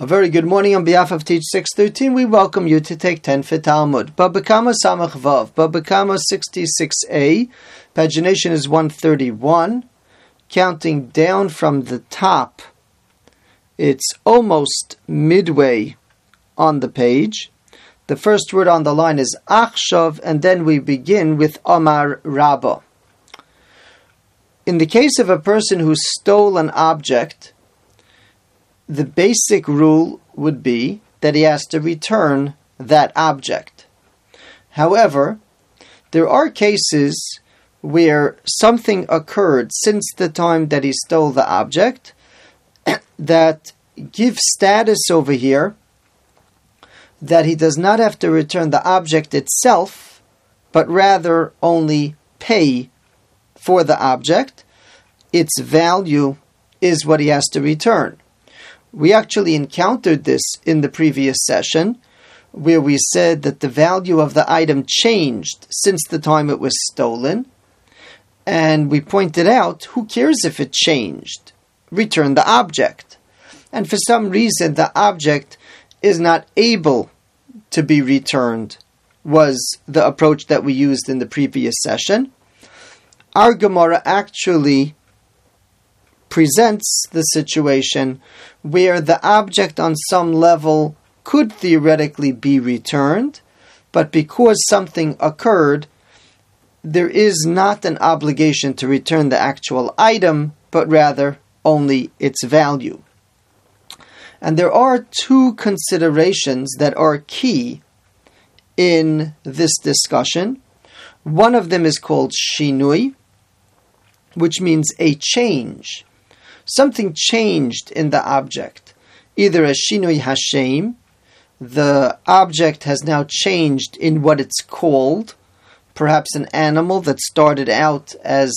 A very good morning on behalf of Teach 613. We welcome you to take 10 for Talmud. Babakama Samach Vav, Babakama 66a, pagination is 131. Counting down from the top, it's almost midway on the page. The first word on the line is Achshav, and then we begin with Omar Rabba. In the case of a person who stole an object, the basic rule would be that he has to return that object. However, there are cases where something occurred since the time that he stole the object that give status over here that he does not have to return the object itself, but rather only pay for the object. Its value is what he has to return. We actually encountered this in the previous session, where we said that the value of the item changed since the time it was stolen. And we pointed out who cares if it changed? Return the object. And for some reason, the object is not able to be returned, was the approach that we used in the previous session. Our Gemara actually presents the situation where the object on some level could theoretically be returned, but because something occurred, there is not an obligation to return the actual item, but rather only its value. And there are two considerations that are key in this discussion. One of them is called shinui, which means a change something changed in the object. Either a shinui hashem, the object has now changed in what it's called, perhaps an animal that started out as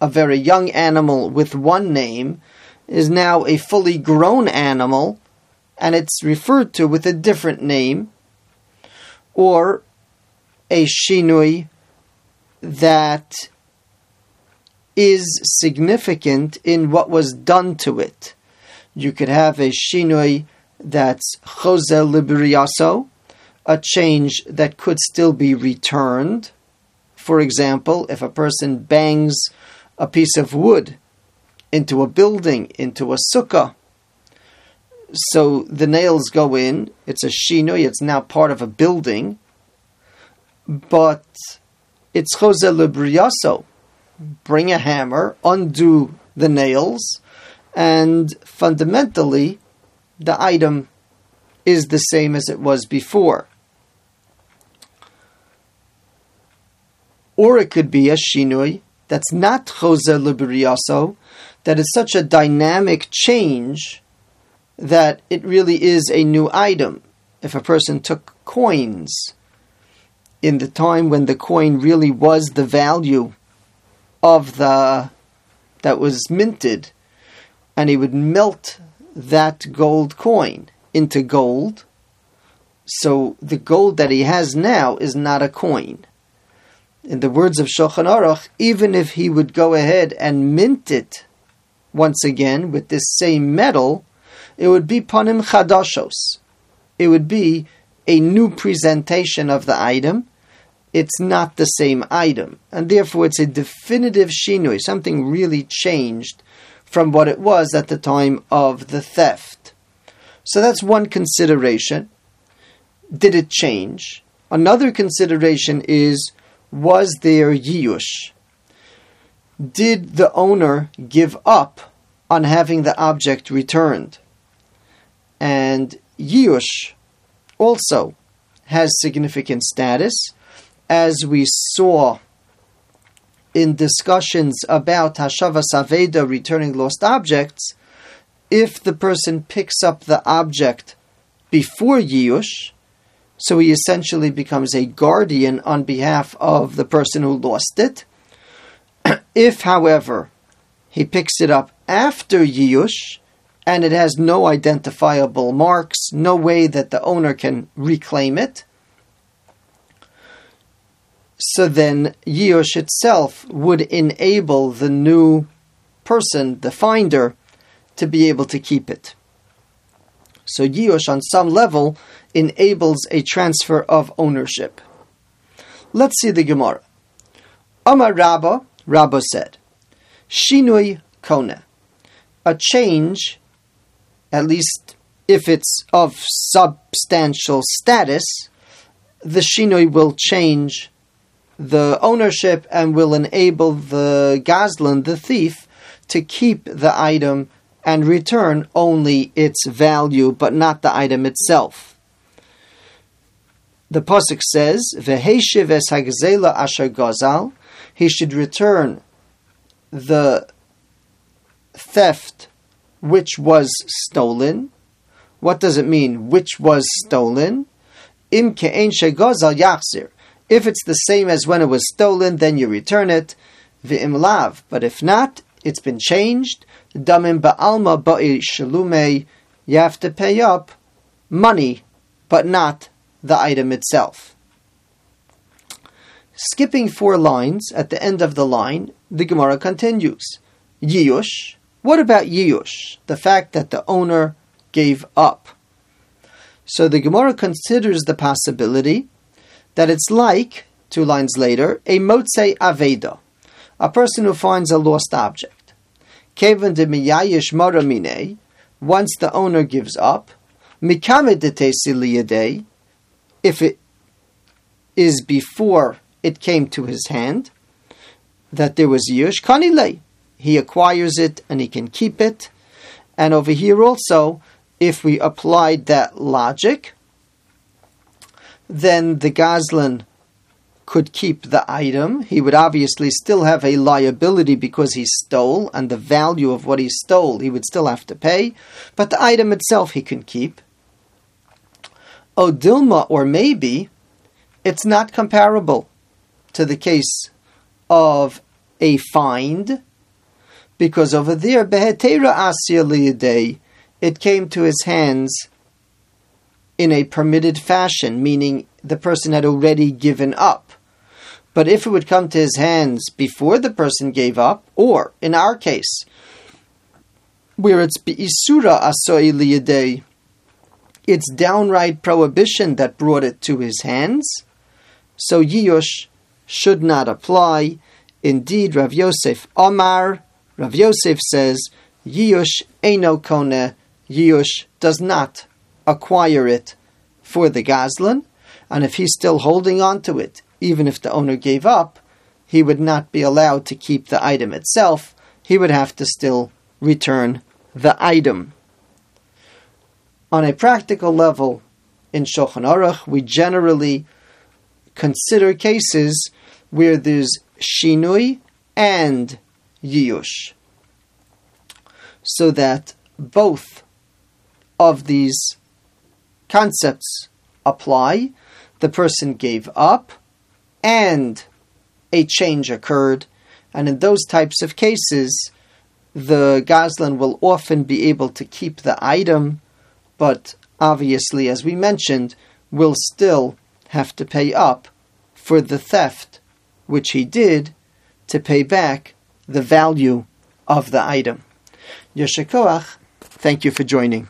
a very young animal with one name is now a fully grown animal and it's referred to with a different name, or a shinui that is significant in what was done to it. You could have a shinui that's chozel liberiaso, a change that could still be returned. For example, if a person bangs a piece of wood into a building, into a sukkah, so the nails go in, it's a shinui, it's now part of a building, but it's chozel liberiaso bring a hammer, undo the nails, and fundamentally, the item is the same as it was before. Or it could be a shinui that's not chose liberiaso, that is such a dynamic change that it really is a new item. If a person took coins in the time when the coin really was the value of the that was minted, and he would melt that gold coin into gold. So the gold that he has now is not a coin. In the words of Shulchan Aruch, even if he would go ahead and mint it once again with this same metal, it would be panim chadashos. It would be a new presentation of the item, it's not the same item. And therefore, it's a definitive shinui, something really changed from what it was at the time of the theft. So that's one consideration. Did it change? Another consideration is was there yiyush? Did the owner give up on having the object returned? And yiyush also has significant status as we saw in discussions about Hashavas Aveda returning lost objects, if the person picks up the object before Yiyush, so he essentially becomes a guardian on behalf of the person who lost it. if, however, he picks it up after Yiyush, and it has no identifiable marks, no way that the owner can reclaim it, so then Yiyush itself would enable the new person, the finder, to be able to keep it. So Yiyush on some level enables a transfer of ownership. Let's see the Gemara. Amar Rabba, Rabba said, Shinui Kona. A change, at least if it's of substantial status, the Shinui will change the ownership and will enable the Gazlan, the thief, to keep the item and return only its value, but not the item itself. The pasuk says, "Veheshiv es hagzela asher gazal." He should return the theft which was stolen. What does it mean? Which was stolen? Im ke'en shegazal yachzir. If it's the same as when it was stolen, then you return it. But if not, it's been changed. Damim ba'alma ba'i shalume. You have to pay up money, but not the item itself. Skipping four lines at the end of the line, the Gemara continues. Yiyush. What about Yiyush? The fact that the owner gave up. So the Gemara considers the possibility that it's like, two lines later, a Motse Aveda, a person who finds a lost object. Kevan de miyayish moramine, once the owner gives up, mikamed de if it is before it came to his hand, that there was yush kanile. He acquires it and he can keep it. And over here also, if we applied that logic, then the Gazlan could keep the item. He would obviously still have a liability because he stole, and the value of what he stole he would still have to pay, but the item itself he can keep. Oh, Odilma, or maybe, it's not comparable to the case of a find, because over there, behetera asya it came to his hands in a permitted fashion, meaning the person had already given up. But if it would come to his hands before the person gave up, or in our case, where it's isura asoy liyadei, it's downright prohibition that brought it to his hands, so Yiyush should not apply. Indeed, Rav Yosef Omar, Rav Yosef says, Yiyush Eino Kone, Yiyush does not acquire it for the Gazlan, and if he's still holding on to it, even if the owner gave up, he would not be allowed to keep the item itself. He would have to still return the item. On a practical level, in Shulchan Aruch, we generally consider cases where there's shinui and yiyush, so that both of these concepts apply. The person gave up, and a change occurred, and in those types of cases, the Gazlan will often be able to keep the item but obviously, as we mentioned, will still have to pay up for the theft which he did to pay back the value of the item. Yeshikoach, thank you for joining.